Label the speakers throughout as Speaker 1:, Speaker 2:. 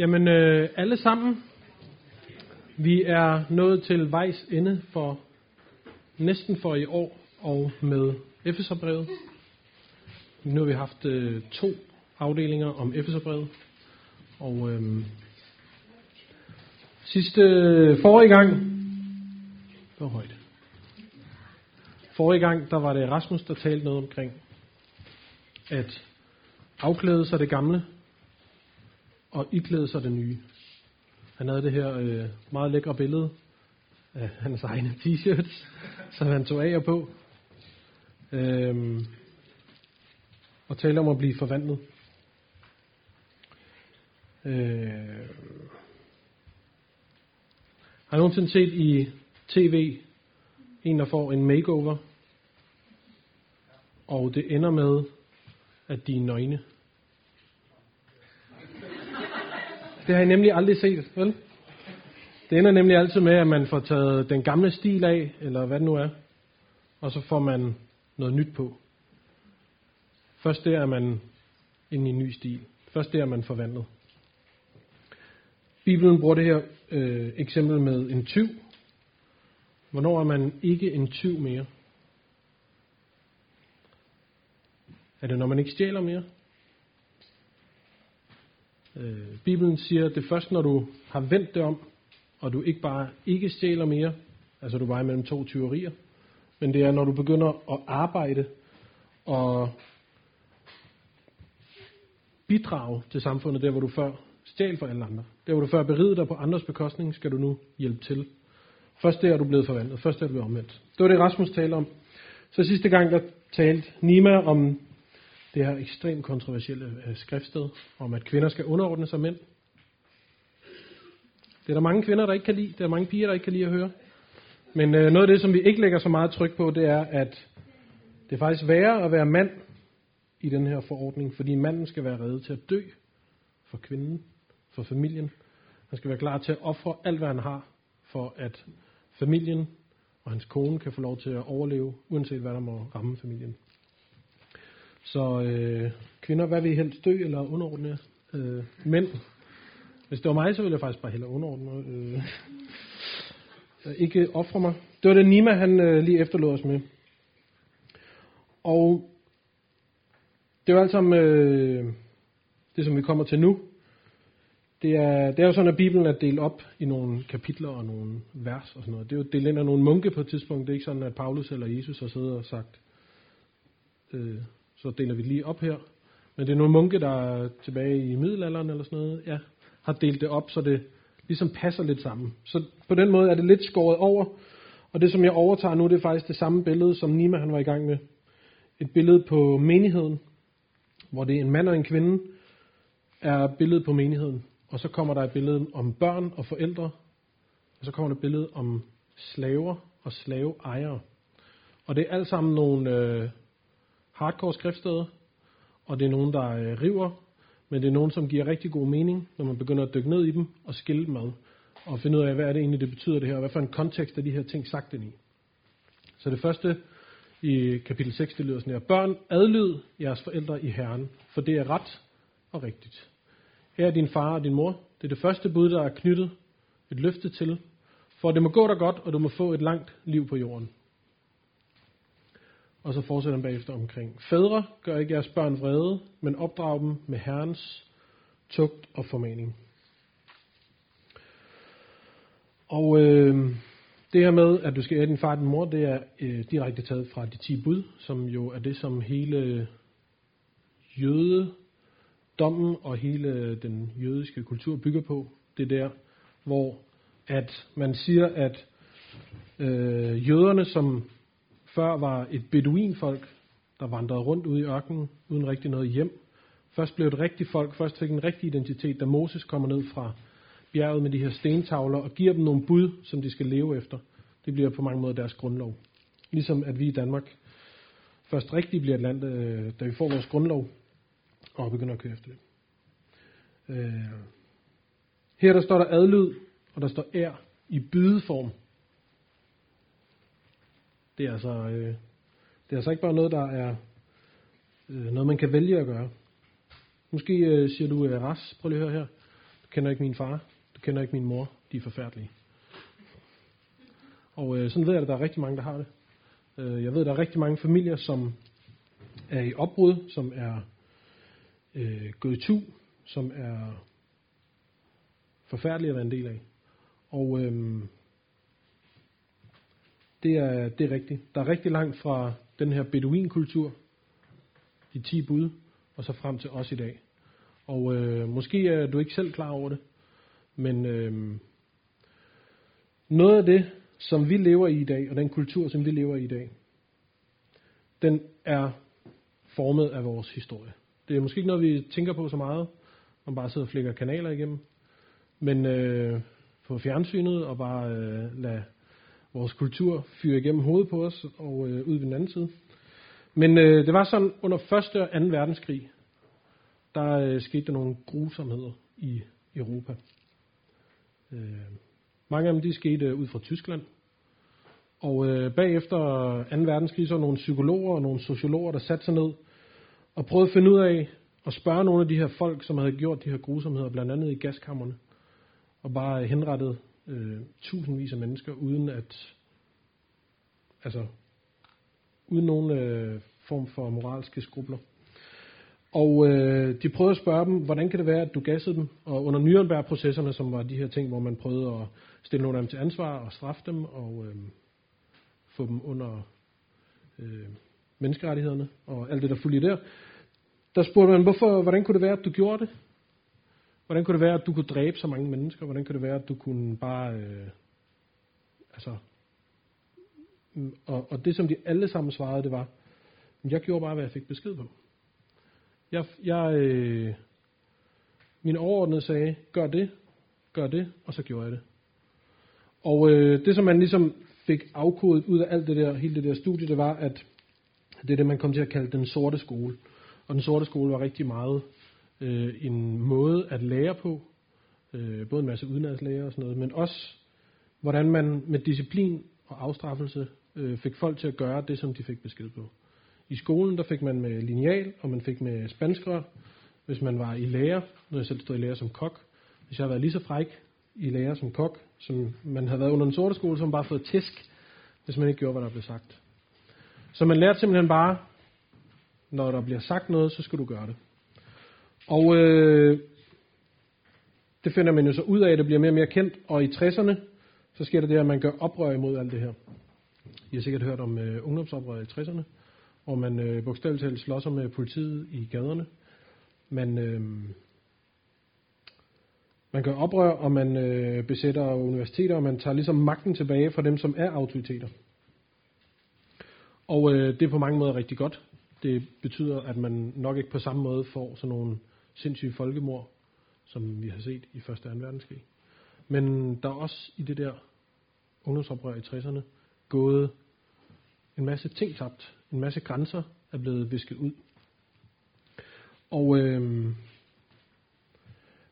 Speaker 1: Jamen, øh, alle sammen, vi er nået til vejs ende for næsten for i år og med Efeserbrevet. Nu har vi haft øh, to afdelinger om Efeserbrevet, og øh, sidste øh, forrige gang, det var højt. Forrige gang, der var det Rasmus, der talte noget omkring, at afklæde sig det gamle, og iklæde sig det nye. Han havde det her øh, meget lækre billede af hans egne t-shirts, som han tog af og på. Øhm, og talte om at blive forvandlet. Øh, har jeg nogensinde set i tv en, der får en makeover, og det ender med, at de er nøgne? Det har jeg nemlig aldrig set, vel? Det ender nemlig altid med, at man får taget den gamle stil af, eller hvad det nu er, og så får man noget nyt på. Først der er man inde i en ny stil. Først der er man forvandlet. Bibelen bruger det her øh, eksempel med en tyv. Hvornår er man ikke en tyv mere? Er det, når man ikke stjæler mere? Øh, Bibelen siger, at det er først, når du har vendt det om, og du ikke bare ikke stjæler mere, altså du vejer mellem to tyverier, men det er, når du begynder at arbejde og bidrage til samfundet, der hvor du før stjal for alle andre. Der hvor du før berigede dig på andres bekostning, skal du nu hjælpe til. Først der er du blevet forvandlet, først der er du blevet omvendt. Det var det, Rasmus talte om. Så sidste gang, der talte Nima om det her ekstremt kontroversielle øh, skriftsted, om at kvinder skal underordne sig mænd. Det er der mange kvinder, der ikke kan lide. Der er mange piger, der ikke kan lide at høre. Men øh, noget af det, som vi ikke lægger så meget tryk på, det er, at det er faktisk værre at være mand i den her forordning, fordi manden skal være reddet til at dø for kvinden, for familien. Han skal være klar til at ofre alt, hvad han har, for at familien og hans kone kan få lov til at overleve, uanset hvad der må ramme familien. Så øh, kvinder, hvad vil I helst dø eller underordne? Øh, mænd, hvis det var mig, så ville jeg faktisk bare hellere underordne øh, ikke ofre mig. Det var det Nima, han øh, lige efterlod os med. Og det er alt sammen øh, det, som vi kommer til nu. Det er, det er jo sådan, at Bibelen er delt op i nogle kapitler og nogle vers og sådan noget. Det er jo delt ind af nogle munke på et tidspunkt. Det er ikke sådan, at Paulus eller Jesus har siddet og sagt, øh, så deler vi lige op her. Men det er nogle munke, der er tilbage i middelalderen eller sådan noget, ja, har delt det op, så det ligesom passer lidt sammen. Så på den måde er det lidt skåret over, og det som jeg overtager nu, det er faktisk det samme billede, som Nima han var i gang med. Et billede på menigheden, hvor det er en mand og en kvinde, er billedet på menigheden. Og så kommer der et billede om børn og forældre, og så kommer der et billede om slaver og slaveejere. Og det er alt sammen nogle øh, hardcore skriftsteder, og det er nogen, der øh, river, men det er nogen, som giver rigtig god mening, når man begynder at dykke ned i dem og skille dem ad, og finde ud af, hvad er det egentlig, det betyder det her, og hvad for en kontekst er de her ting sagt ind i. Så det første i kapitel 6, det lyder sådan her. Børn, adlyd jeres forældre i Herren, for det er ret og rigtigt. Her er din far og din mor. Det er det første bud, der er knyttet et løfte til, for det må gå dig godt, og du må få et langt liv på jorden. Og så fortsætter han bagefter omkring. Fædre, gør ikke jeres børn vrede, men opdrag dem med Herrens tugt og formaning. Og øh, det her med, at du skal ære din far og din mor, det er øh, direkte taget fra de 10 bud, som jo er det, som hele jødedommen og hele den jødiske kultur bygger på. Det er der, hvor at man siger, at øh, jøderne, som før var et beduinfolk, der vandrede rundt ude i ørkenen, uden rigtig noget hjem. Først blev et rigtigt folk, først fik en rigtig identitet, da Moses kommer ned fra bjerget med de her stentavler og giver dem nogle bud, som de skal leve efter. Det bliver på mange måder deres grundlov. Ligesom at vi i Danmark først rigtig bliver et land, øh, da vi får vores grundlov og begynder at køre efter det. Øh, her der står der adlyd, og der står ær i bydeform. Det er altså, øh, det er altså ikke bare noget, der er øh, noget, man kan vælge at gøre. Måske øh, siger du, øh, Ras, prøv lige at høre her. kender ikke min far, du kender ikke min mor, de er forfærdelige. Og øh, sådan ved jeg, at der er rigtig mange, der har det. Øh, jeg ved, at der er rigtig mange familier, som er i opbrud, som er øh, gået i tu, som er forfærdelige at være en del af. Og øh, det, er, det er rigtigt. Der er rigtig langt fra den her beduinkultur, de 10 bud, og så frem til os i dag. Og øh, måske er du ikke selv klar over det, men øh, noget af det, som vi lever i i dag, og den kultur, som vi lever i i dag, den er formet af vores historie. Det er måske ikke noget, vi tænker på så meget, man bare sidder og flækker kanaler igennem, men øh, på fjernsynet og bare øh, lade vores kultur fyre igennem hovedet på os og øh, ud ved den anden side. Men øh, det var sådan, under 1. og 2. verdenskrig, der øh, skete der nogle grusomheder i Europa. Øh, mange af dem de skete øh, ud fra Tyskland. Og øh, bagefter 2. verdenskrig, så nogle psykologer og nogle sociologer, der satte sig ned og prøvede at finde ud af at spørge nogle af de her folk, som havde gjort de her grusomheder, blandt andet i gaskammerne, og bare henrettet øh, tusindvis af mennesker, uden at, altså, uden nogen øh, form for moralske skrubler. Og øh, de prøvede at spørge dem, hvordan kan det være, at du gassede dem? Og under Nürnberg-processerne, som var de her ting, hvor man prøvede at stille nogle af dem til ansvar og straffe dem og øh, få dem under øh, menneskerettighederne og alt det, der fulgte der, der spurgte man, hvorfor, hvordan kunne det være, at du gjorde det? Hvordan kunne det være, at du kunne dræbe så mange mennesker? Hvordan kunne det være, at du kunne bare... Øh, altså... Og, og det, som de alle sammen svarede, det var, jeg gjorde bare, hvad jeg fik besked på. Jeg, jeg, øh, min overordnede sagde, gør det, gør det, og så gjorde jeg det. Og øh, det, som man ligesom fik afkodet ud af alt det der, hele det der studie, det var, at det er det, man kom til at kalde den sorte skole. Og den sorte skole var rigtig meget øh, en måde at lære på, øh, både en masse udenlandslærer og sådan noget, men også hvordan man med disciplin og afstraffelse øh, fik folk til at gøre det, som de fik besked på. I skolen der fik man med lineal, og man fik med spanskere, hvis man var i lærer, når jeg selv stod i lærer som kok. Hvis jeg havde været lige så fræk i lærer som kok, som man havde været under den sorte skole, så man bare fået tæsk, hvis man ikke gjorde, hvad der blev sagt. Så man lærte simpelthen bare, når der bliver sagt noget, så skal du gøre det. Og øh, det finder man jo så ud af, at det bliver mere og mere kendt, og i 60'erne, så sker der det, at man gør oprør imod alt det her. I har sikkert hørt om øh, ungdomsoprøret i 60'erne, hvor man øh, bogstaveligt talt slås med politiet i gaderne. Man, øh, man gør oprør, og man øh, besætter universiteter, og man tager ligesom magten tilbage fra dem, som er autoriteter. Og øh, det er på mange måder rigtig godt. Det betyder, at man nok ikke på samme måde får sådan nogle sindssyge folkemord, som vi har set i 1. og 2. verdenskrig. Men der er også i det der ungdomsoprør i 60'erne gået en masse ting tabt. En masse grænser er blevet visket ud. Og øh,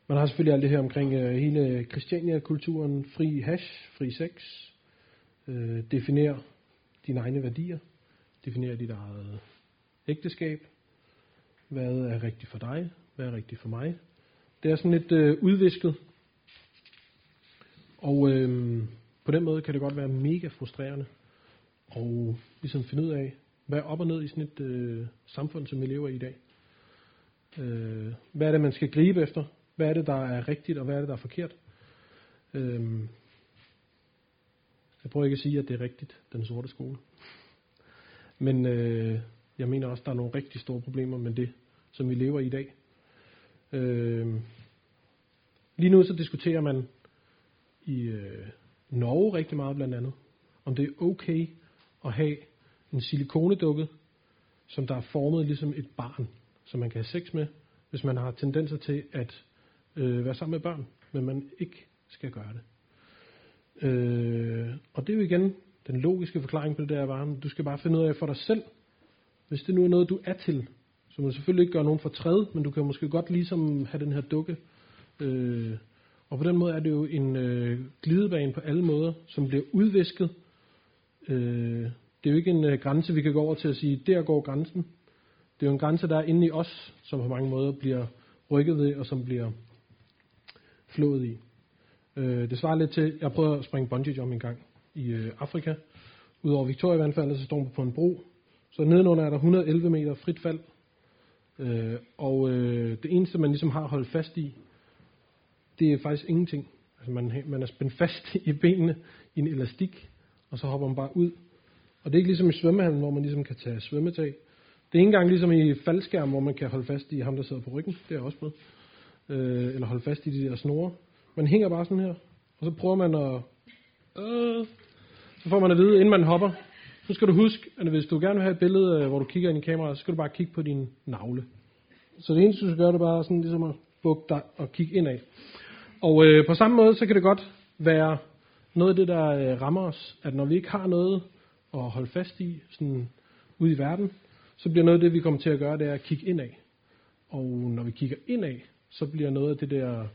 Speaker 1: man har selvfølgelig alt det her omkring øh, hele Christiania-kulturen, fri hash, fri sex, øh, definere dine egne værdier, definere dit eget ægteskab, hvad er rigtigt for dig, hvad er rigtigt for mig. Det er sådan lidt øh, udvisket, og øh, på den måde kan det godt være mega frustrerende, og ligesom finde ud af, hvad er op og ned i sådan et øh, samfund, som vi lever i i dag. Øh, hvad er det, man skal gribe efter? Hvad er det, der er rigtigt, og hvad er det, der er forkert? Øh, jeg prøver ikke at sige, at det er rigtigt, den sorte skole. Men øh, jeg mener også, at der er nogle rigtig store problemer med det, som vi lever i i dag. Øh, lige nu så diskuterer man i øh, Norge rigtig meget blandt andet, om det er okay at have en silikonedukke, som der er formet ligesom et barn, som man kan have sex med, hvis man har tendenser til at øh, være sammen med børn, men man ikke skal gøre det. Øh, og det er jo igen den logiske forklaring på det der var, du skal bare finde ud af for dig selv, hvis det nu er noget, du er til, så man selvfølgelig ikke gøre nogen for træd, men du kan måske godt ligesom have den her dukke. Øh, og på den måde er det jo en øh, glidebane på alle måder, som bliver udvisket. Øh, det er jo ikke en øh, grænse, vi kan gå over til at sige, der går grænsen. Det er jo en grænse, der er inde i os, som på mange måder bliver rykket ved, og som bliver flået i. Øh, det svarer lidt til, jeg prøvede at springe bungee jump en gang i øh, Afrika. Udover Victoria vandfaldet, så står man på en bro. Så nedenunder er der 111 meter frit fald. Øh, og øh, det eneste, man ligesom har holdt fast i, det er faktisk ingenting. Altså man, man er spændt fast i benene i en elastik, og så hopper man bare ud. Og det er ikke ligesom i svømmehallen, hvor man ligesom kan tage svømmetag. Det er ikke engang ligesom i faldskærm, hvor man kan holde fast i ham, der sidder på ryggen. Det er også med. Øh, eller holde fast i de der snore. Man hænger bare sådan her, og så prøver man at... Øh, så får man at vide, inden man hopper, så skal du huske, at hvis du gerne vil have et billede, øh, hvor du kigger ind i kameraet, så skal du bare kigge på din navle. Så det eneste, du skal gøre, det er bare sådan ligesom at bukke dig og kigge indad. Og øh, på samme måde, så kan det godt være noget af det, der øh, rammer os, at når vi ikke har noget at holde fast i sådan ude i verden, så bliver noget af det, vi kommer til at gøre, det er at kigge indad. Og når vi kigger indad, så bliver noget af det der,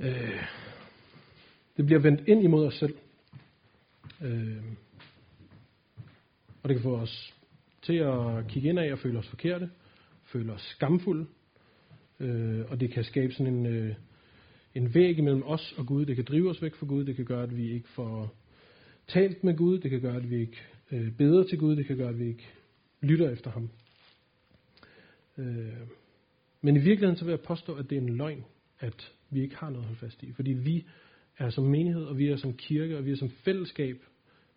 Speaker 1: øh, det bliver vendt ind imod os selv. Øh, og det kan få os til at kigge indad og føle os forkerte, føle os skamfulde, øh, og det kan skabe sådan en, øh, en væg imellem os og Gud. Det kan drive os væk fra Gud. Det kan gøre, at vi ikke får talt med Gud. Det kan gøre, at vi ikke øh, beder til Gud. Det kan gøre, at vi ikke lytter efter ham. Øh, men i virkeligheden så vil jeg påstå, at det er en løgn, at vi ikke har noget at holde fast i. Fordi vi er som menighed, og vi er som kirke, og vi er som fællesskab,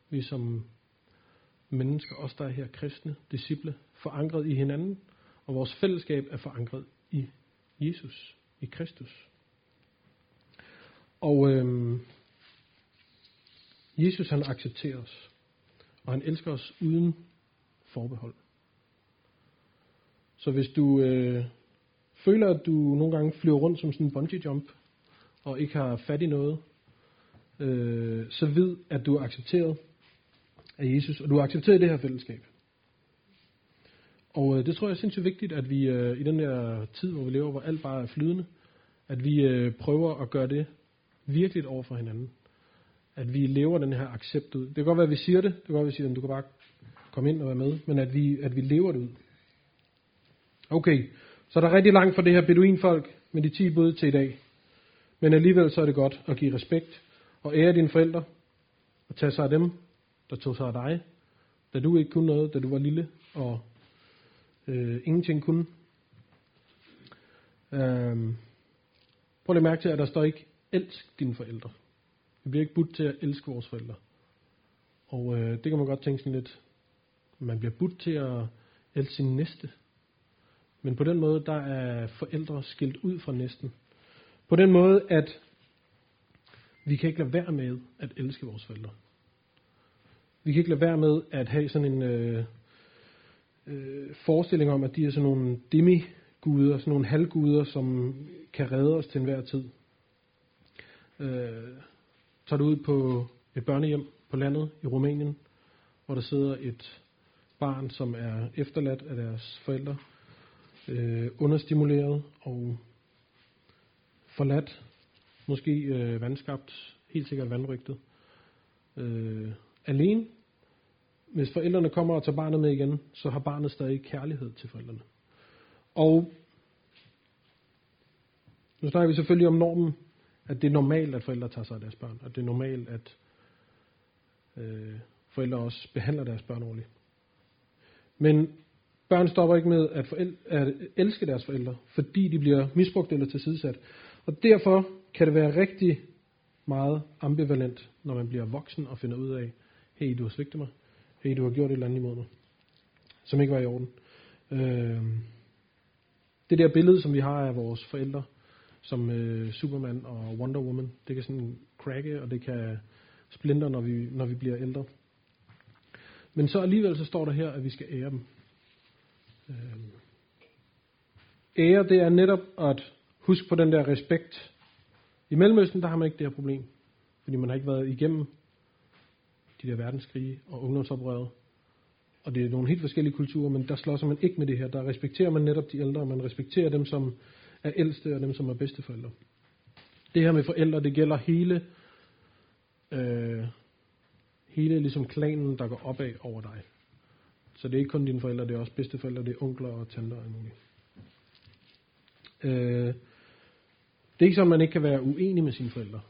Speaker 1: vi er som mennesker, os der er her kristne, disciple, forankret i hinanden, og vores fællesskab er forankret i Jesus, i Kristus. Og øhm, Jesus han accepterer os, og han elsker os uden forbehold. Så hvis du øh, føler, at du nogle gange flyver rundt som sådan en bungee jump, og ikke har fat i noget, øh, så vid, at du er accepteret af Jesus, og du har accepteret i det her fællesskab. Og øh, det tror jeg er sindssygt vigtigt, at vi øh, i den der tid, hvor vi lever, hvor alt bare er flydende, at vi øh, prøver at gøre det virkeligt over for hinanden. At vi lever den her accept ud. Det kan godt være, at vi siger det. Det kan godt være, at vi siger, at du kan bare komme ind og være med. Men at vi, at vi lever det ud. Okay, så der er rigtig langt fra det her beduinfolk med de 10 bud til i dag. Men alligevel så er det godt at give respekt og ære dine forældre og tage sig af dem, der tog sig af dig, da du ikke kunne noget, da du var lille og øh, ingenting kunne. Øhm, prøv lige at mærke til, at der står ikke elsk dine forældre. Vi bliver ikke budt til at elske vores forældre. Og øh, det kan man godt tænke sådan lidt. Man bliver budt til at elske sin næste. Men på den måde, der er forældre skilt ud fra næsten. På den måde, at vi kan ikke lade være med at elske vores forældre. Vi kan ikke lade være med at have sådan en øh, øh, forestilling om, at de er sådan nogle demiguder, sådan nogle halvguder, som kan redde os til enhver tid øh, tager du ud på et børnehjem på landet i Rumænien, hvor der sidder et barn, som er efterladt af deres forældre, øh, understimuleret og forladt, måske øh, vandskabt, helt sikkert vandrygtet, øh, alene. Hvis forældrene kommer og tager barnet med igen, så har barnet stadig kærlighed til forældrene. Og nu snakker vi selvfølgelig om normen at det er normalt, at forældre tager sig af deres børn, og det er normalt, at øh, forældre også behandler deres børn ordentligt. Men børn stopper ikke med at, forældre, at elske deres forældre, fordi de bliver misbrugt eller tilsidesat. Og derfor kan det være rigtig meget ambivalent, når man bliver voksen og finder ud af, hey, du har svigtet mig. Hey, du har gjort et eller andet imod mig, som ikke var i orden. Øh, det der billede, som vi har af vores forældre, som øh, Superman og Wonder Woman. Det kan sådan cracke, og det kan splinter, når vi, når vi bliver ældre. Men så alligevel så står der her, at vi skal ære dem. Øh, ære, det er netop at huske på den der respekt. I Mellemøsten, der har man ikke det her problem, fordi man har ikke været igennem de der verdenskrige og ungdomsoprøret. Og det er nogle helt forskellige kulturer, men der slås man ikke med det her. Der respekterer man netop de ældre, man respekterer dem, som er ældste og dem, som er bedsteforældre. Det her med forældre, det gælder hele, øh, hele ligesom klanen, der går opad over dig. Så det er ikke kun dine forældre, det er også bedsteforældre, det er onkler og tanter og muligt. Øh, Det er ikke sådan, at man ikke kan være uenig med sine forældre.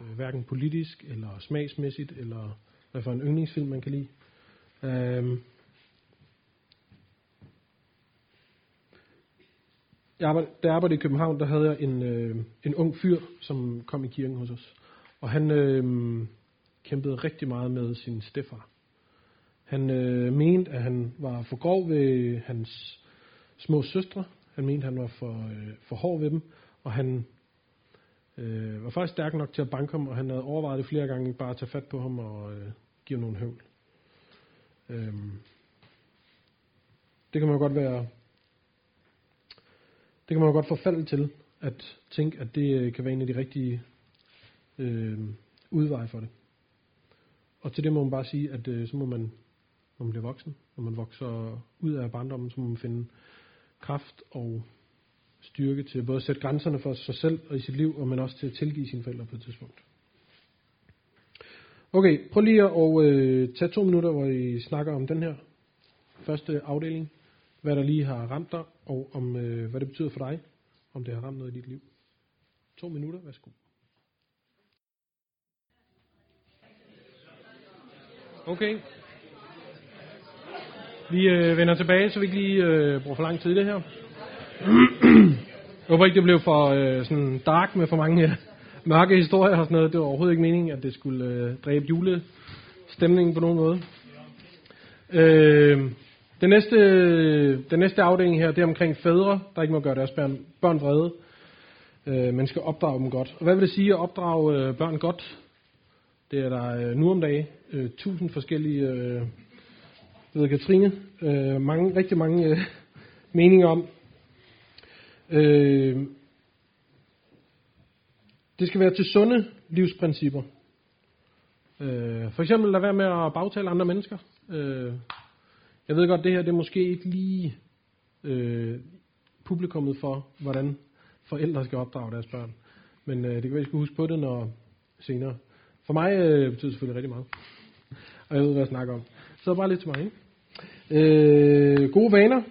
Speaker 1: Øh, hverken politisk, eller smagsmæssigt, eller hvad for en yndlingsfilm man kan lide. Øhm, jeg arbejdede, da jeg arbejdede i København, der havde jeg en, øh, en ung fyr, som kom i kirken hos os. Og han øh, kæmpede rigtig meget med sin stefar. Han øh, mente, at han var for grov ved hans små søstre. Han mente, at han var for, øh, for hård ved dem. Og han øh, var faktisk stærk nok til at banke ham, og han havde overvejet det flere gange, bare at tage fat på ham og øh, give ham nogle høvl. Øh, det kan man jo godt være det kan man jo godt forfalde til, at tænke, at det øh, kan være en af de rigtige øh, udveje for det. Og til det må man bare sige, at øh, så må man, når man bliver voksen, når man vokser ud af barndommen, så må man finde kraft og styrke til både at sætte grænserne for sig selv og i sit liv, og men også til at tilgive sine forældre på et tidspunkt. Okay, prøv lige at øh, tage to minutter, hvor I snakker om den her første afdeling hvad der lige har ramt dig, og om øh, hvad det betyder for dig, om det har ramt noget i dit liv. To minutter, værsgo. Okay. Vi øh, vender tilbage, så vi ikke lige øh, bruger for lang tid i det her. Jeg håber ikke, det blev for øh, sådan dark med for mange øh, mørke historier og sådan noget. Det var overhovedet ikke meningen, at det skulle øh, dræbe julestemningen på nogen måde. Øh, den næste, den næste afdeling her, det er omkring fædre, der ikke må gøre deres børn, børn vrede, øh, man skal opdrage dem godt. Og hvad vil det sige at opdrage øh, børn godt? Det er der øh, nu om dagen øh, tusind forskellige, øh, ved Katrine, øh, mange, rigtig mange øh, meninger om. Øh, det skal være til sunde livsprincipper. Øh, for eksempel lad være med at bagtale andre mennesker. Øh, jeg ved godt, det her det er måske ikke lige øh, publikummet for, hvordan forældre skal opdrage deres børn. Men øh, det kan være, I skal huske på det når senere. For mig øh, betyder det selvfølgelig rigtig meget. Og jeg ved, hvad jeg snakker om. Så bare lidt til mig. Ikke? Øh, gode vaner.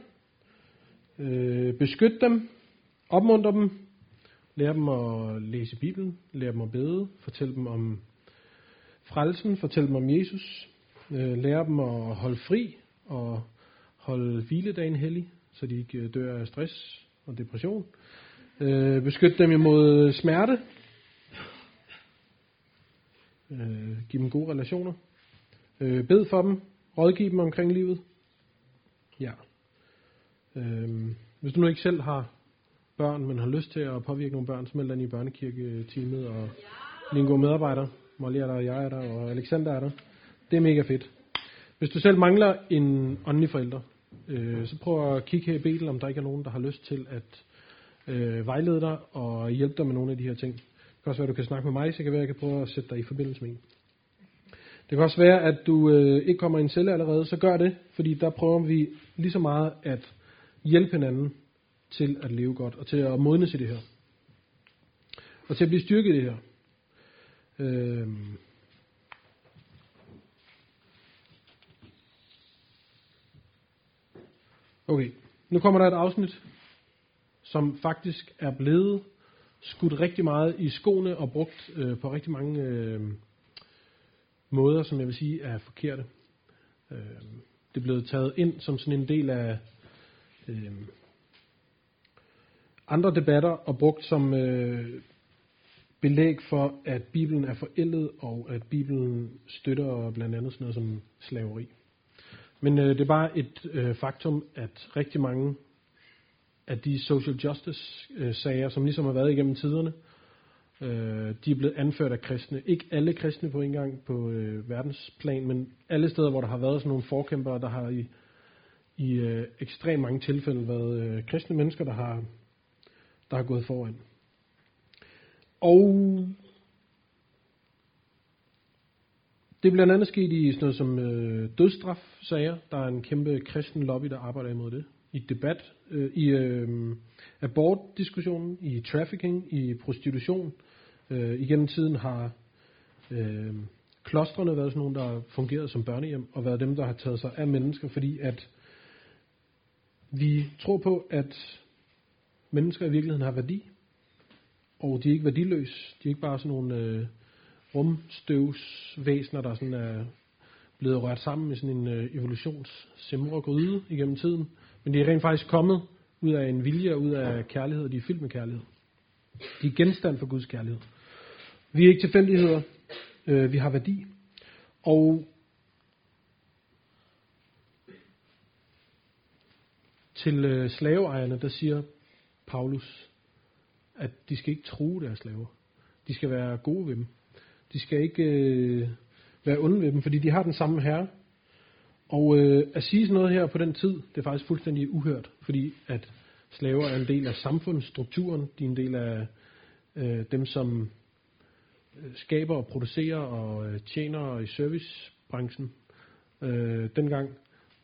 Speaker 1: Øh, beskyt dem. Opmuntre dem. lære dem at læse Bibelen. lære dem at bede. fortælle dem om frelsen. fortælle dem om Jesus. Øh, lære dem at holde fri og holde hviledagen hellig, så de ikke øh, dør af stress og depression. Øh, beskyt dem imod smerte. Øh, giv dem gode relationer. Øh, bed for dem. Rådgiv dem omkring livet. Ja. Øh, hvis du nu ikke selv har børn, men har lyst til at påvirke nogle børn, så meld dig i børnekirketeamet, og min gode medarbejder. Molly er der, og jeg er der, og Alexander er der. Det er mega fedt. Hvis du selv mangler en åndelig forælder, øh, så prøv at kigge her i Betel, om der ikke er nogen, der har lyst til at øh, vejlede dig og hjælpe dig med nogle af de her ting. Det kan også være, at du kan snakke med mig, så kan være, at jeg kan prøve at sætte dig i forbindelse med en. Det kan også være, at du øh, ikke kommer i en celle allerede, så gør det, fordi der prøver vi lige så meget at hjælpe hinanden til at leve godt, og til at modnes i det her. Og til at blive styrket i det her. Øhm. Okay, nu kommer der et afsnit, som faktisk er blevet skudt rigtig meget i skoene og brugt øh, på rigtig mange øh, måder, som jeg vil sige er forkerte. Øh, det er blevet taget ind som sådan en del af øh, andre debatter og brugt som øh, belæg for, at Bibelen er forældet og at Bibelen støtter blandt andet sådan noget som slaveri. Men øh, det er bare et øh, faktum, at rigtig mange af de social justice øh, sager, som ligesom har været igennem tiderne, øh, de er blevet anført af kristne. Ikke alle kristne på en gang på øh, verdensplan, men alle steder, hvor der har været sådan nogle forkæmpere, der har i, i øh, ekstremt mange tilfælde været øh, kristne mennesker, der har, der har gået foran. Og Det er blandt andet sket i sådan noget som øh, dødsstraf-sager. Der er en kæmpe kristen lobby, der arbejder imod det. I debat, øh, i øh, abortdiskussionen, i trafficking, i prostitution. Øh, igennem tiden har øh, klostrene været sådan nogle, der har fungeret som børnehjem, og været dem, der har taget sig af mennesker, fordi at vi tror på, at mennesker i virkeligheden har værdi, Og de er ikke værdiløse. De er ikke bare sådan nogle øh, rumstøvsvæsener, der sådan er blevet rørt sammen med sådan en øh, evolutions gryde igennem tiden. Men de er rent faktisk kommet ud af en vilje og ud af kærlighed, og de er fyldt med kærlighed. De er genstand for Guds kærlighed. Vi er ikke tilfældigheder. Øh, vi har værdi. Og til øh, slaveejerne, der siger Paulus, at de skal ikke tro deres slaver. De skal være gode ved dem. De skal ikke øh, være onde ved dem, fordi de har den samme herre. Og øh, at sige sådan noget her på den tid, det er faktisk fuldstændig uhørt, fordi at slaver er en del af samfundsstrukturen, de er en del af øh, dem, som øh, skaber og producerer og øh, tjener i servicebranchen øh, dengang.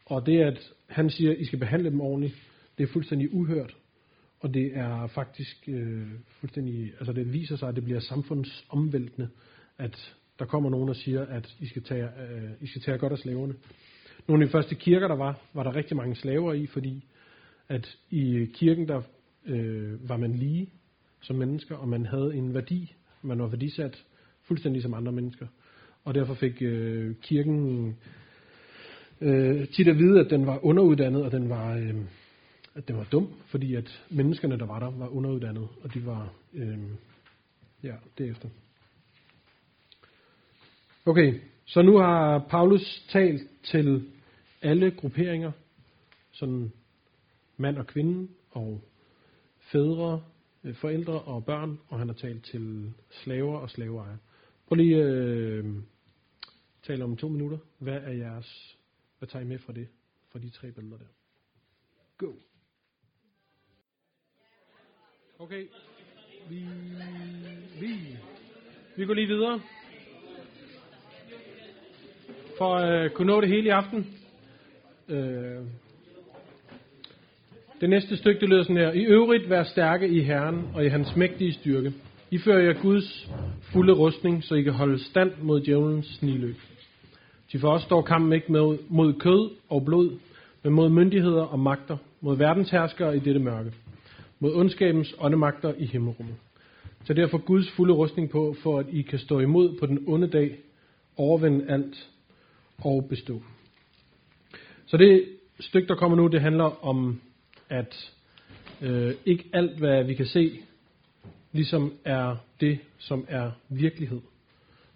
Speaker 1: Og det, at han siger, at I skal behandle dem ordentligt, det er fuldstændig uhørt. Og det er faktisk øh, fuldstændig, altså det viser sig, at det bliver samfundsomvæltende, at der kommer nogen og siger, at I skal tage, øh, I skal tage godt af slaverne. Nogle af de første kirker, der var, var der rigtig mange slaver i, fordi at i kirken, der øh, var man lige som mennesker, og man havde en værdi. Man var værdisat fuldstændig som andre mennesker. Og derfor fik øh, kirken øh, tit at vide, at den var underuddannet, og den var, øh, at den var dum, fordi at menneskerne, der var der, var underuddannet, og de var øh, ja, derefter. Okay, så nu har Paulus talt til alle grupperinger, sådan mand og kvinde, og fædre, øh, forældre og børn, og han har talt til slaver og slaveejere. Prøv lige at øh, tale om to minutter. Hvad er jeres, hvad tager I med fra det, fra de tre billeder der? Go. Okay. Vi, vi, vi går lige videre. For at øh, kunne nå det hele i aften. Øh, det næste stykke, det lyder sådan her. I øvrigt vær stærke i Herren og i hans mægtige styrke. I fører jer Guds fulde rustning, så I kan holde stand mod djævelens sniløb. De for os står kampen ikke med, mod kød og blod, men mod myndigheder og magter, mod verdensherskere i dette mørke, mod ondskabens åndemagter i himmelrummet. Så derfor Guds fulde rustning på, for at I kan stå imod på den onde dag, overvinde alt og bestå. Så det stykke, der kommer nu, det handler om at øh, ikke alt, hvad vi kan se, ligesom er det, som er virkelighed.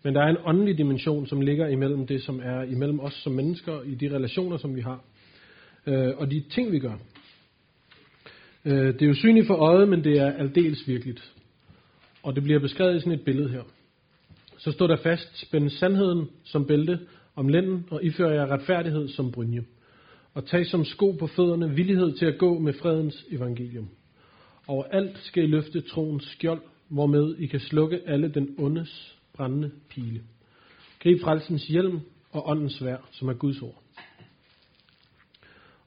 Speaker 1: Men der er en åndelig dimension, som ligger imellem det, som er imellem os som mennesker, i de relationer, som vi har, øh, og de ting, vi gør. Øh, det er jo synligt for øjet, men det er aldeles virkeligt. Og det bliver beskrevet i sådan et billede her. Så står der fast, spænd sandheden som bælte om lænden, og ifører jer retfærdighed som brynje og tag som sko på fødderne villighed til at gå med fredens evangelium. Og alt skal I løfte troens skjold, hvormed I kan slukke alle den ondes brændende pile. Grib frelsens hjelm og åndens vær, som er Guds ord.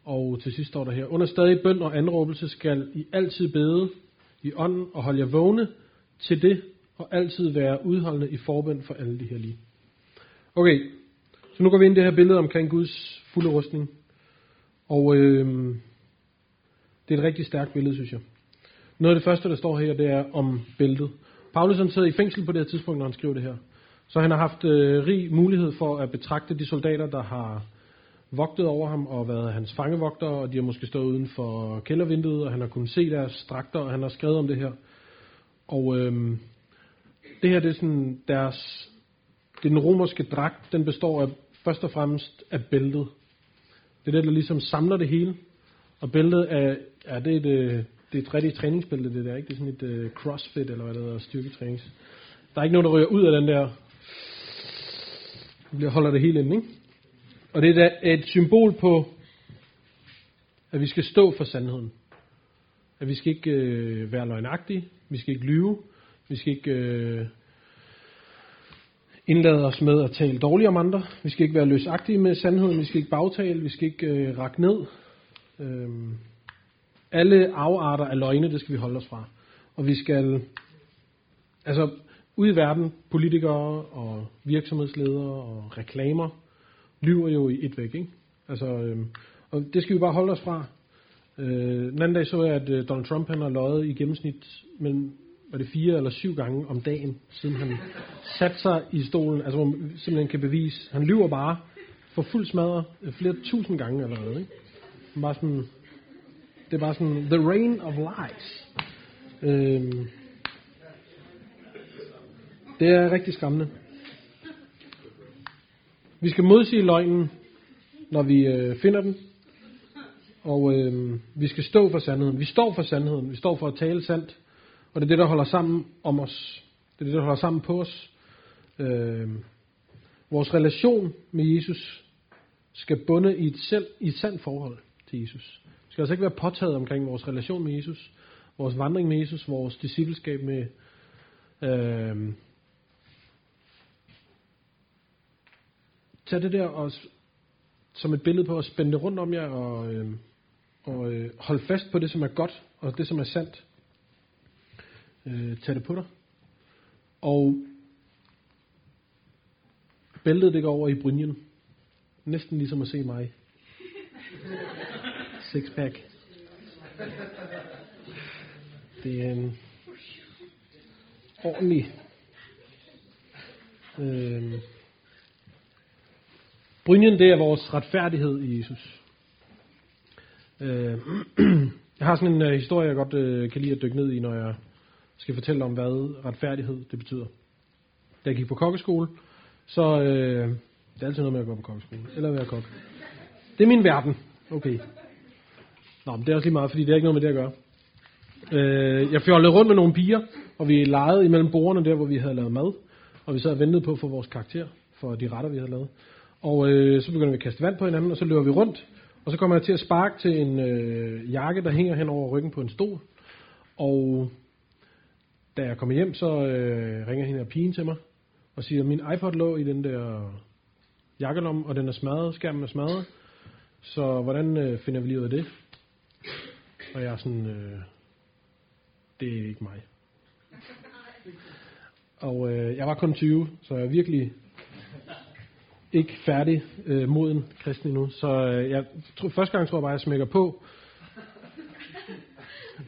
Speaker 1: Og til sidst står der her, under stadig bøn og anråbelse skal I altid bede i ånden og holde jer vågne til det, og altid være udholdende i forbøn for alle de her lige. Okay, så nu går vi ind i det her billede omkring Guds fulde rustning. Og øh, det er et rigtig stærkt billede, synes jeg. Noget af det første, der står her, det er om bæltet. Paulus han sidder i fængsel på det her tidspunkt, når han skriver det her. Så han har haft øh, rig mulighed for at betragte de soldater, der har vogtet over ham og været hans fangevogter, og de har måske stået uden for kældervinduet, og han har kunnet se deres dragter, og han har skrevet om det her. Og øhm, det her, det er sådan deres, den romerske dragt, den består af, først og fremmest af bæltet. Det er det, der ligesom samler det hele. Og bæltet er, er det et, det er et øh, rigtigt træningsbælte, det der, ikke? Det er sådan et uh, crossfit, eller hvad det hedder, styrketrænings. Der er ikke nogen, der ryger ud af den der, det holder det hele inde, ikke? Og det er et symbol på, at vi skal stå for sandheden. At vi skal ikke øh, være løgnagtige, vi skal ikke lyve, vi skal ikke øh, indlade os med at tale dårligt om andre. Vi skal ikke være løsagtige med sandheden. Vi skal ikke bagtale. Vi skal ikke øh, række ned. Øhm, alle afarter af løgne, det skal vi holde os fra. Og vi skal, altså ude i verden, politikere og virksomhedsledere og reklamer, lyver jo i et væk, ikke? Altså, øhm, og det skal vi bare holde os fra. Øh, den anden dag så jeg, at øh, Donald Trump han har løjet i gennemsnit mellem var det fire eller syv gange om dagen, siden han satte sig i stolen, altså hvor man simpelthen kan bevise, han lyver bare for fuld smadret øh, flere tusind gange eller noget, ikke? Bare sådan, det er bare sådan, the rain of lies. Øh, det er rigtig skræmmende. Vi skal modsige løgnen, når vi øh, finder den. Og øh, vi skal stå for sandheden. Vi står for sandheden. Vi står for at tale sandt. Og det er det, der holder sammen om os. Det er det, der holder sammen på os. Øh, vores relation med Jesus skal bunde i et, selv, i et sandt forhold til Jesus. Vi skal altså ikke være påtaget omkring vores relation med Jesus, vores vandring med Jesus, vores discipleskab med øh, Tag det der og, som et billede på at spænde det rundt om jer og, øh, og øh, holde fast på det, som er godt og det, som er sandt. Øh, tag det på dig. Og bæltet det går over i brynjen. Næsten ligesom at se mig. Sixpack. Det er en ordentlig øh, Brynjen, det er vores retfærdighed i Jesus. Øh, jeg har sådan en øh, historie, jeg godt øh, kan lide at dykke ned i, når jeg skal fortælle om, hvad retfærdighed det betyder. Da jeg gik på kokkeskole, så uh, det er altid noget med at gå på kokkeskole, eller være kok. Det er min verden. Okay. Nå, men det er også lige meget, fordi det er ikke noget med det at gøre. Øh, jeg fjollede rundt med nogle piger, og vi legede imellem bordene der, hvor vi havde lavet mad, og vi sad og ventede på at få vores karakter for de retter, vi havde lavet. Og øh, så begynder vi at kaste vand på hinanden, og så løber vi rundt. Og så kommer jeg til at sparke til en øh, jakke, der hænger hen over ryggen på en stol. Og da jeg kommer hjem, så øh, ringer hende af pigen til mig og siger, at min iPod lå i den der jakkelomme, og den er smadret, skærmen er smadret. Så hvordan øh, finder vi lige ud af det? Og jeg er sådan, øh, det er ikke mig. Og øh, jeg var kun 20, så jeg er virkelig ikke færdig øh, moden kristen endnu. Så øh, jeg tror, første gang tror jeg bare, jeg smækker på.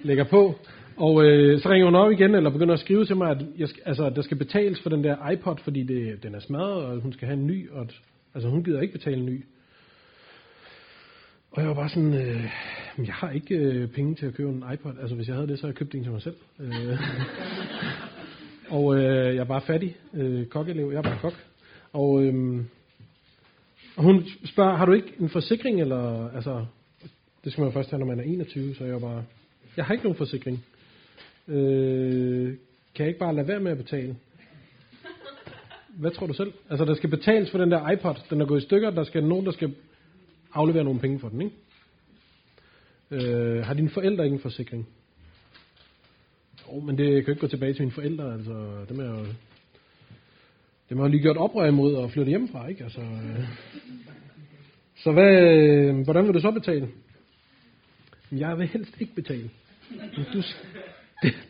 Speaker 1: Lægger på. Og øh, så ringer hun op igen, eller begynder at skrive til mig, at jeg, altså, at der skal betales for den der iPod, fordi det, den er smadret, og hun skal have en ny. Og, altså hun gider ikke betale en ny. Og jeg var bare sådan, øh, jeg har ikke øh, penge til at købe en iPod. Altså hvis jeg havde det, så havde jeg købt en til mig selv. Øh, og øh, jeg er bare fattig øh, kokelev. Jeg er bare kok. Og øh, og hun spørger, har du ikke en forsikring, eller, altså, det skal man jo først have, når man er 21, så jeg bare, jeg har ikke nogen forsikring. Øh, kan jeg ikke bare lade være med at betale? Hvad tror du selv? Altså, der skal betales for den der iPod, den er gået i stykker, der skal nogen, der skal aflevere nogle penge for den, ikke? Øh, har dine forældre ikke en forsikring? Jo, men det kan jo ikke gå tilbage til mine forældre, altså, dem er jo det må lige gjort oprør imod at flytte hjemmefra, ikke? Altså, øh. Så hvad, hvordan vil du så betale? Jeg vil helst ikke betale. Du,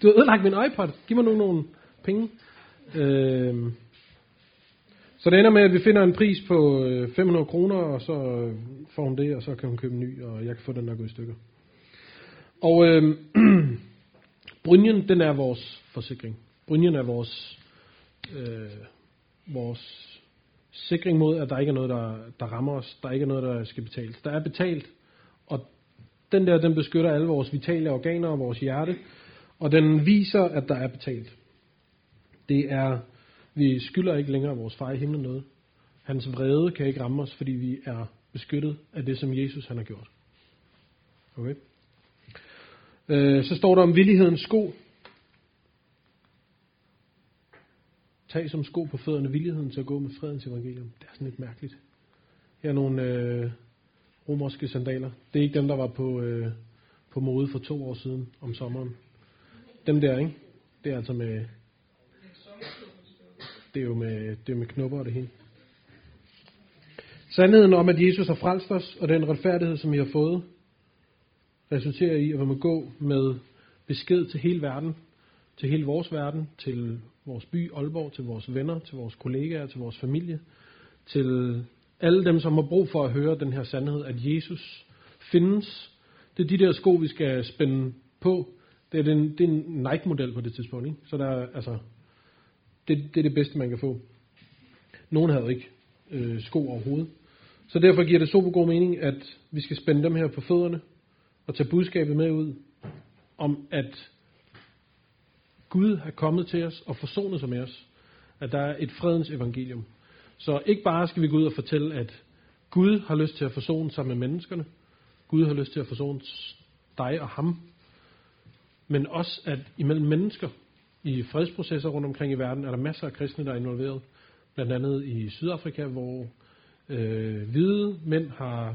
Speaker 1: du har ødelagt min iPod. Giv mig nu nogle penge. Øh, så det ender med, at vi finder en pris på 500 øh, kroner, og så får hun det, og så kan hun købe en ny, og jeg kan få den, der går i stykker. Og øh, brynjen, den er vores forsikring. Brynjen er vores øh, vores sikring mod, at der ikke er noget, der, der rammer os. Der ikke er noget, der skal betales. Der er betalt, og den der, den beskytter alle vores vitale organer og vores hjerte, og den viser, at der er betalt. Det er, vi skylder ikke længere vores far i himlen noget. Hans vrede kan ikke ramme os, fordi vi er beskyttet af det, som Jesus han har gjort. Okay? Øh, så står der om villighedens sko. Tag som sko på fødderne villigheden til at gå med fredens evangelium. Det er sådan lidt mærkeligt. Her er nogle øh, romerske sandaler. Det er ikke dem, der var på, øh, på mode for to år siden om sommeren. Dem der, ikke? Det er altså med... Det er jo med, det er med knopper og det hele. Sandheden om, at Jesus har frelst os, og den retfærdighed, som vi har fået, resulterer i, at vi må gå med besked til hele verden, til hele vores verden, til vores by Aalborg, til vores venner, til vores kollegaer, til vores familie, til alle dem, som har brug for at høre den her sandhed, at Jesus findes. Det er de der sko, vi skal spænde på Det er, den, det er en Nike-model på det tidspunkt, ikke? Så der er, altså, det, det er det bedste, man kan få. Nogen havde ikke øh, sko overhovedet. Så derfor giver det super god mening, at vi skal spænde dem her på fødderne og tage budskabet med ud om, at Gud er kommet til os og forsonet sig med os. At der er et fredens evangelium. Så ikke bare skal vi gå ud og fortælle, at Gud har lyst til at forsone sig med menneskerne. Gud har lyst til at forsone dig og ham. Men også, at imellem mennesker i fredsprocesser rundt omkring i verden, er der masser af kristne, der er involveret. Blandt andet i Sydafrika, hvor øh, hvide mænd har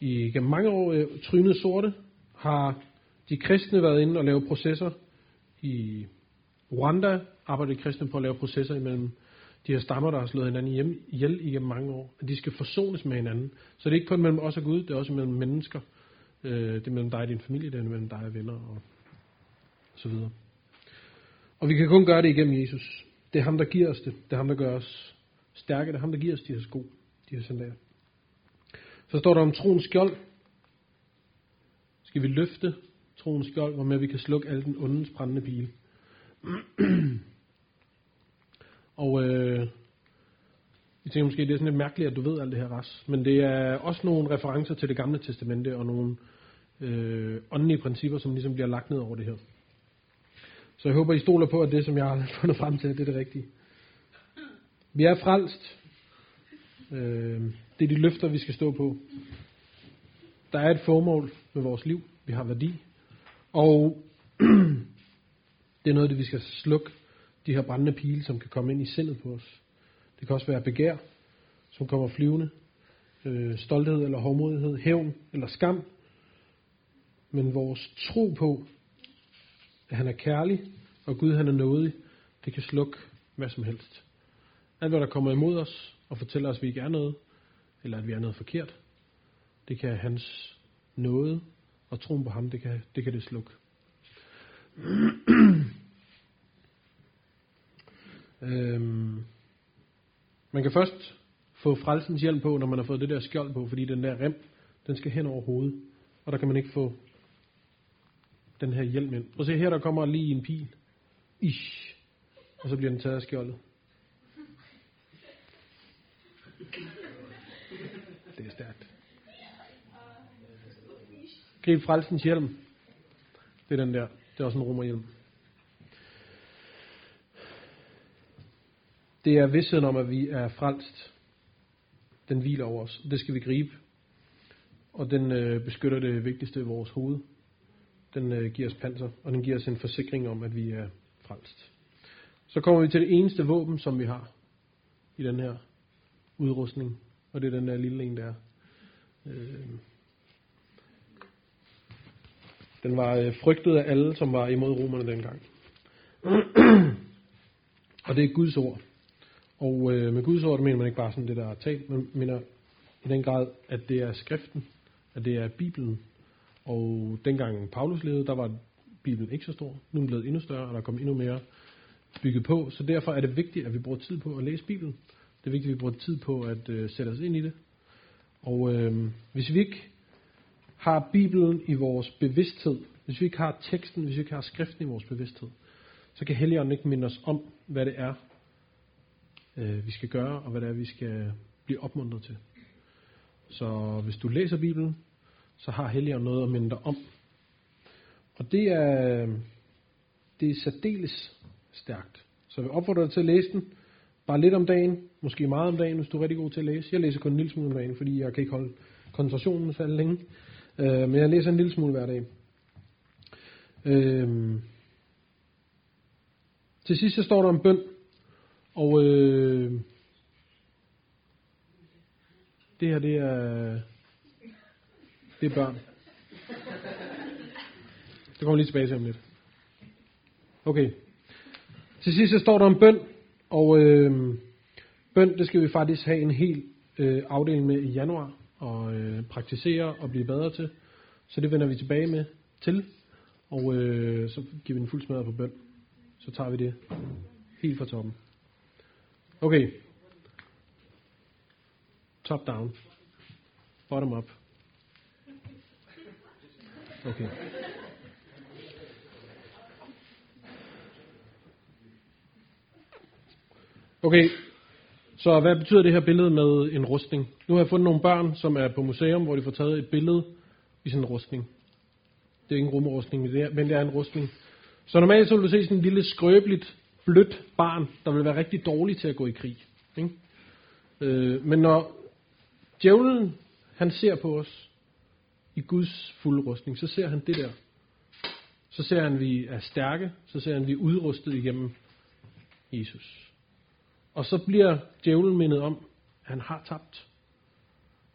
Speaker 1: i gennem mange år øh, trynet sorte, har de kristne været inde og lave processer. I Rwanda arbejder kristne på at lave processer imellem de her stammer, der har slået hinanden hjem, ihjel igennem mange år. At de skal forsones med hinanden. Så det er ikke kun mellem os og Gud, det er også mellem mennesker. Øh, det er mellem dig og din familie, det er mellem dig og venner og så videre. Og vi kan kun gøre det igennem Jesus. Det er ham, der giver os det. Det er ham, der gør os stærke. Det er ham, der giver os de her sko, de her sandaler. Så står der om troens skjold. Skal vi løfte troens skjold, hvormed vi kan slukke alle den ondens brændende pile. og øh, jeg tænker måske, det er sådan lidt mærkeligt, at du ved alt det her, Ras. Men det er også nogle referencer til det gamle testamente, og nogle øh, åndelige principper, som ligesom bliver lagt ned over det her. Så jeg håber, I stoler på, at det, som jeg har fundet frem til, det er det rigtige. Vi er frelst. Øh, det er de løfter, vi skal stå på. Der er et formål med vores liv. Vi har værdi. Og det er noget, det vi skal slukke de her brændende pile, som kan komme ind i sindet på os. Det kan også være begær, som kommer flyvende. Øh, stolthed eller hårdmodighed. Hævn eller skam. Men vores tro på, at han er kærlig, og Gud han er nådig, det kan slukke hvad som helst. Alt hvad der kommer imod os, og fortæller os, at vi ikke er noget, eller at vi er noget forkert, det kan hans nåde og troen på ham, det kan det, kan det slukke. øhm, man kan først få frelsens hjelm på, når man har fået det der skjold på, fordi den der rem, den skal hen over hovedet, og der kan man ikke få den her hjelm ind. Og se her, der kommer lige en pil. Ish. Og så bliver den taget af skjoldet. Det er stærkt. Grib frelsens hjelm. Det er den der. Det er også en romerhjelm. Det er vidstheden om, at vi er frelst. Den hviler over os. Det skal vi gribe. Og den øh, beskytter det vigtigste i vores hoved. Den øh, giver os panser, og den giver os en forsikring om, at vi er frelst. Så kommer vi til det eneste våben, som vi har i den her udrustning, og det er den der lille en der. Øh, den var øh, frygtet af alle, som var imod romerne dengang. og det er Guds ord. Og øh, med Guds ord, mener man ikke bare sådan det, der er talt, men mener i den grad, at det er skriften, at det er Bibelen, og dengang Paulus levede, der var Bibelen ikke så stor. Nu er den blevet endnu større, og der kom endnu mere bygget på. Så derfor er det vigtigt, at vi bruger tid på at læse Bibelen. Det er vigtigt, at vi bruger tid på at øh, sætte os ind i det. Og øh, hvis vi ikke har Bibelen i vores bevidsthed, hvis vi ikke har teksten, hvis vi ikke har skriften i vores bevidsthed, så kan Helligånden ikke minde os om, hvad det er, øh, vi skal gøre, og hvad det er, vi skal blive opmuntret til. Så hvis du læser Bibelen, så har Helligånden noget at minde dig om. Og det er, det er særdeles stærkt. Så jeg opfordrer dig til at læse den. Bare lidt om dagen, måske meget om dagen, hvis du er rigtig god til at læse. Jeg læser kun en lille smule om dagen, fordi jeg kan ikke holde koncentrationen så længe. Øh, men jeg læser en lille smule hver dag. Øh, til sidst så står der om bøn. Og øh, det her det er det er børn. Det kommer lige tilbage til om lidt. Okay. Til sidst så står der om bøn, og øh, bøn, det skal vi faktisk have en hel øh, afdeling med i januar, og øh, praktisere og blive bedre til. Så det vender vi tilbage med til, og øh, så giver vi en fuld smadret på bøn. Så tager vi det helt fra toppen. Okay. Top down. Bottom up. Okay. Okay, så hvad betyder det her billede med en rustning? Nu har jeg fundet nogle børn, som er på museum, hvor de får taget et billede i sådan en rustning. Det er ikke en rumrustning, men det er en rustning. Så normalt så vil du se sådan en lille skrøbeligt, blødt barn, der vil være rigtig dårlig til at gå i krig. Ikke? Øh, men når djævlen, han ser på os i Guds fulde rustning, så ser han det der. Så ser han, at vi er stærke, så ser han, at vi er udrustet igennem Jesus. Og så bliver djævlen mindet om, at han har tabt.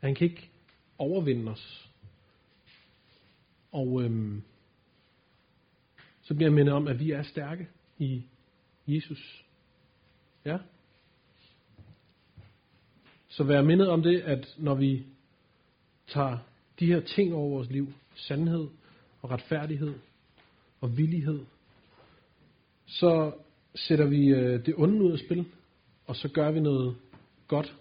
Speaker 1: At han kan ikke overvinde os. Og øhm, så bliver jeg mindet om, at vi er stærke i Jesus. Ja? Så vær mindet om det, at når vi tager de her ting over vores liv, sandhed og retfærdighed og villighed, så sætter vi øh, det onde ud af spil, og så gør vi noget godt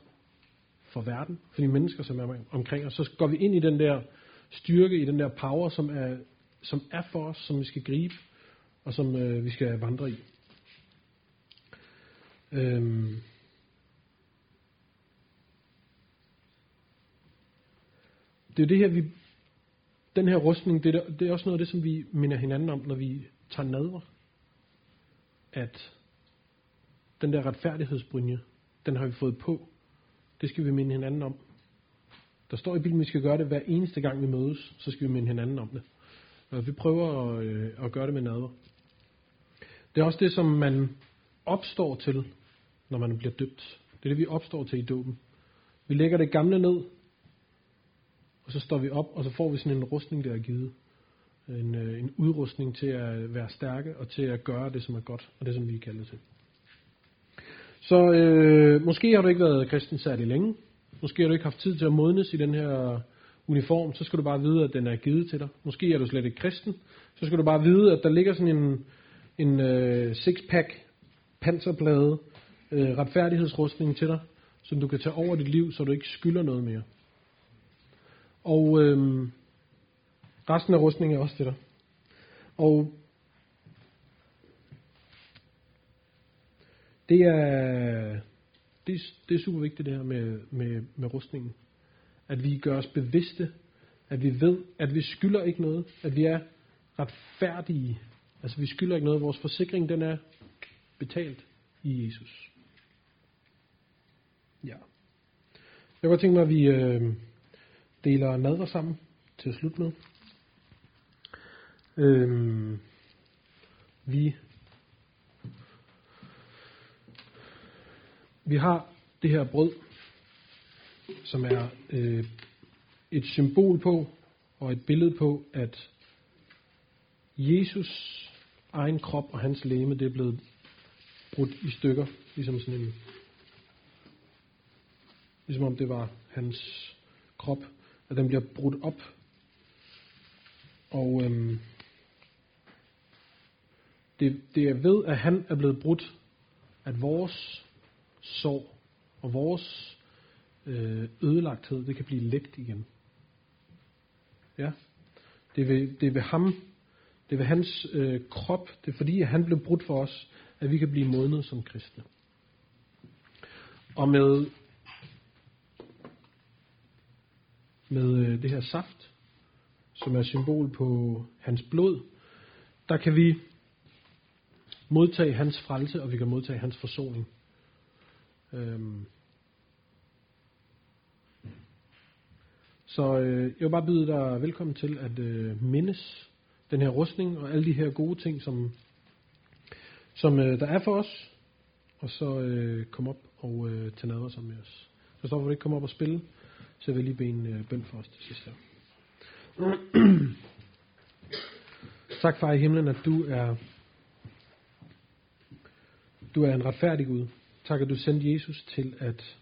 Speaker 1: for verden, for de mennesker, som er omkring os. Så går vi ind i den der styrke, i den der power, som er, som er for os, som vi skal gribe, og som øh, vi skal vandre i. Øhm. Det er det her, vi, den her rustning, det er, det er også noget af det, som vi minder hinanden om, når vi tager nadver. At den der retfærdighedsbrynje, den har vi fået på. Det skal vi minde hinanden om. Der står i Bibelen, at vi skal gøre det hver eneste gang, vi mødes. Så skal vi minde hinanden om det. Og vi prøver at, øh, at gøre det med nadver. Det er også det, som man opstår til, når man bliver døbt. Det er det, vi opstår til i dåben. Vi lægger det gamle ned, og så står vi op, og så får vi sådan en rustning, der er givet. En, øh, en udrustning til at være stærke, og til at gøre det, som er godt, og det, som vi er kaldet til. Så øh, måske har du ikke været kristen særlig længe. Måske har du ikke haft tid til at modnes i den her uniform. Så skal du bare vide, at den er givet til dig. Måske er du slet ikke kristen. Så skal du bare vide, at der ligger sådan en, en øh, six-pack panserplade øh, retfærdighedsrustning til dig, som du kan tage over dit liv, så du ikke skylder noget mere. Og øh, resten af rustningen er også til dig. Og Det er, det, det er super vigtigt det her med, med, med rustningen. At vi gør os bevidste, at vi ved, at vi skylder ikke noget, at vi er retfærdige. Altså vi skylder ikke noget. Vores forsikring, den er betalt i Jesus. Ja. Jeg kunne tænke mig, at vi øh, deler nadver sammen til at slutte med. Øh, vi Vi har det her brød, som er øh, et symbol på og et billede på, at Jesus egen krop og hans læme, det er blevet brudt i stykker, ligesom sådan en, ligesom om det var hans krop, at den bliver brudt op. Og øhm, det, det er ved, at han er blevet brudt, at vores sorg og vores øh, ødelagthed, det kan blive lægt igen. Ja, det er ved, det er ved ham, det er ved hans øh, krop, det er fordi, at han blev brudt for os, at vi kan blive modnet som kristne. Og med, med øh, det her saft, som er symbol på hans blod, der kan vi modtage hans frelse, og vi kan modtage hans forsoning. Øhm. Så øh, jeg vil bare byde dig velkommen til at øh, mindes den her rustning og alle de her gode ting, som, som øh, der er for os. Og så øh, kom op og øh, tage nadver sammen med os. Så står vi ikke komme op og spille, så vil jeg lige bede en øh, bøn for os til sidst her. tak far i himlen, at du er, du er en retfærdig Gud. Tak, at du sendte Jesus til at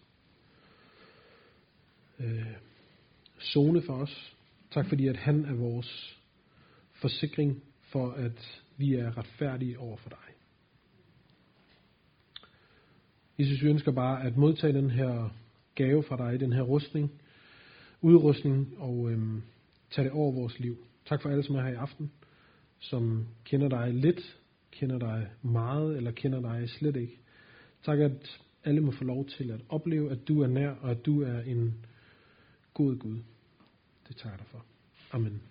Speaker 1: øh, zone for os. Tak fordi, at han er vores forsikring for, at vi er retfærdige over for dig. Jesus, vi ønsker bare at modtage den her gave fra dig, den her rustning, udrustning, og øhm, tage det over vores liv. Tak for alle, som er her i aften, som kender dig lidt, kender dig meget, eller kender dig slet ikke. Tak, at alle må få lov til at opleve, at du er nær, og at du er en god Gud. Det tager jeg dig for. Amen.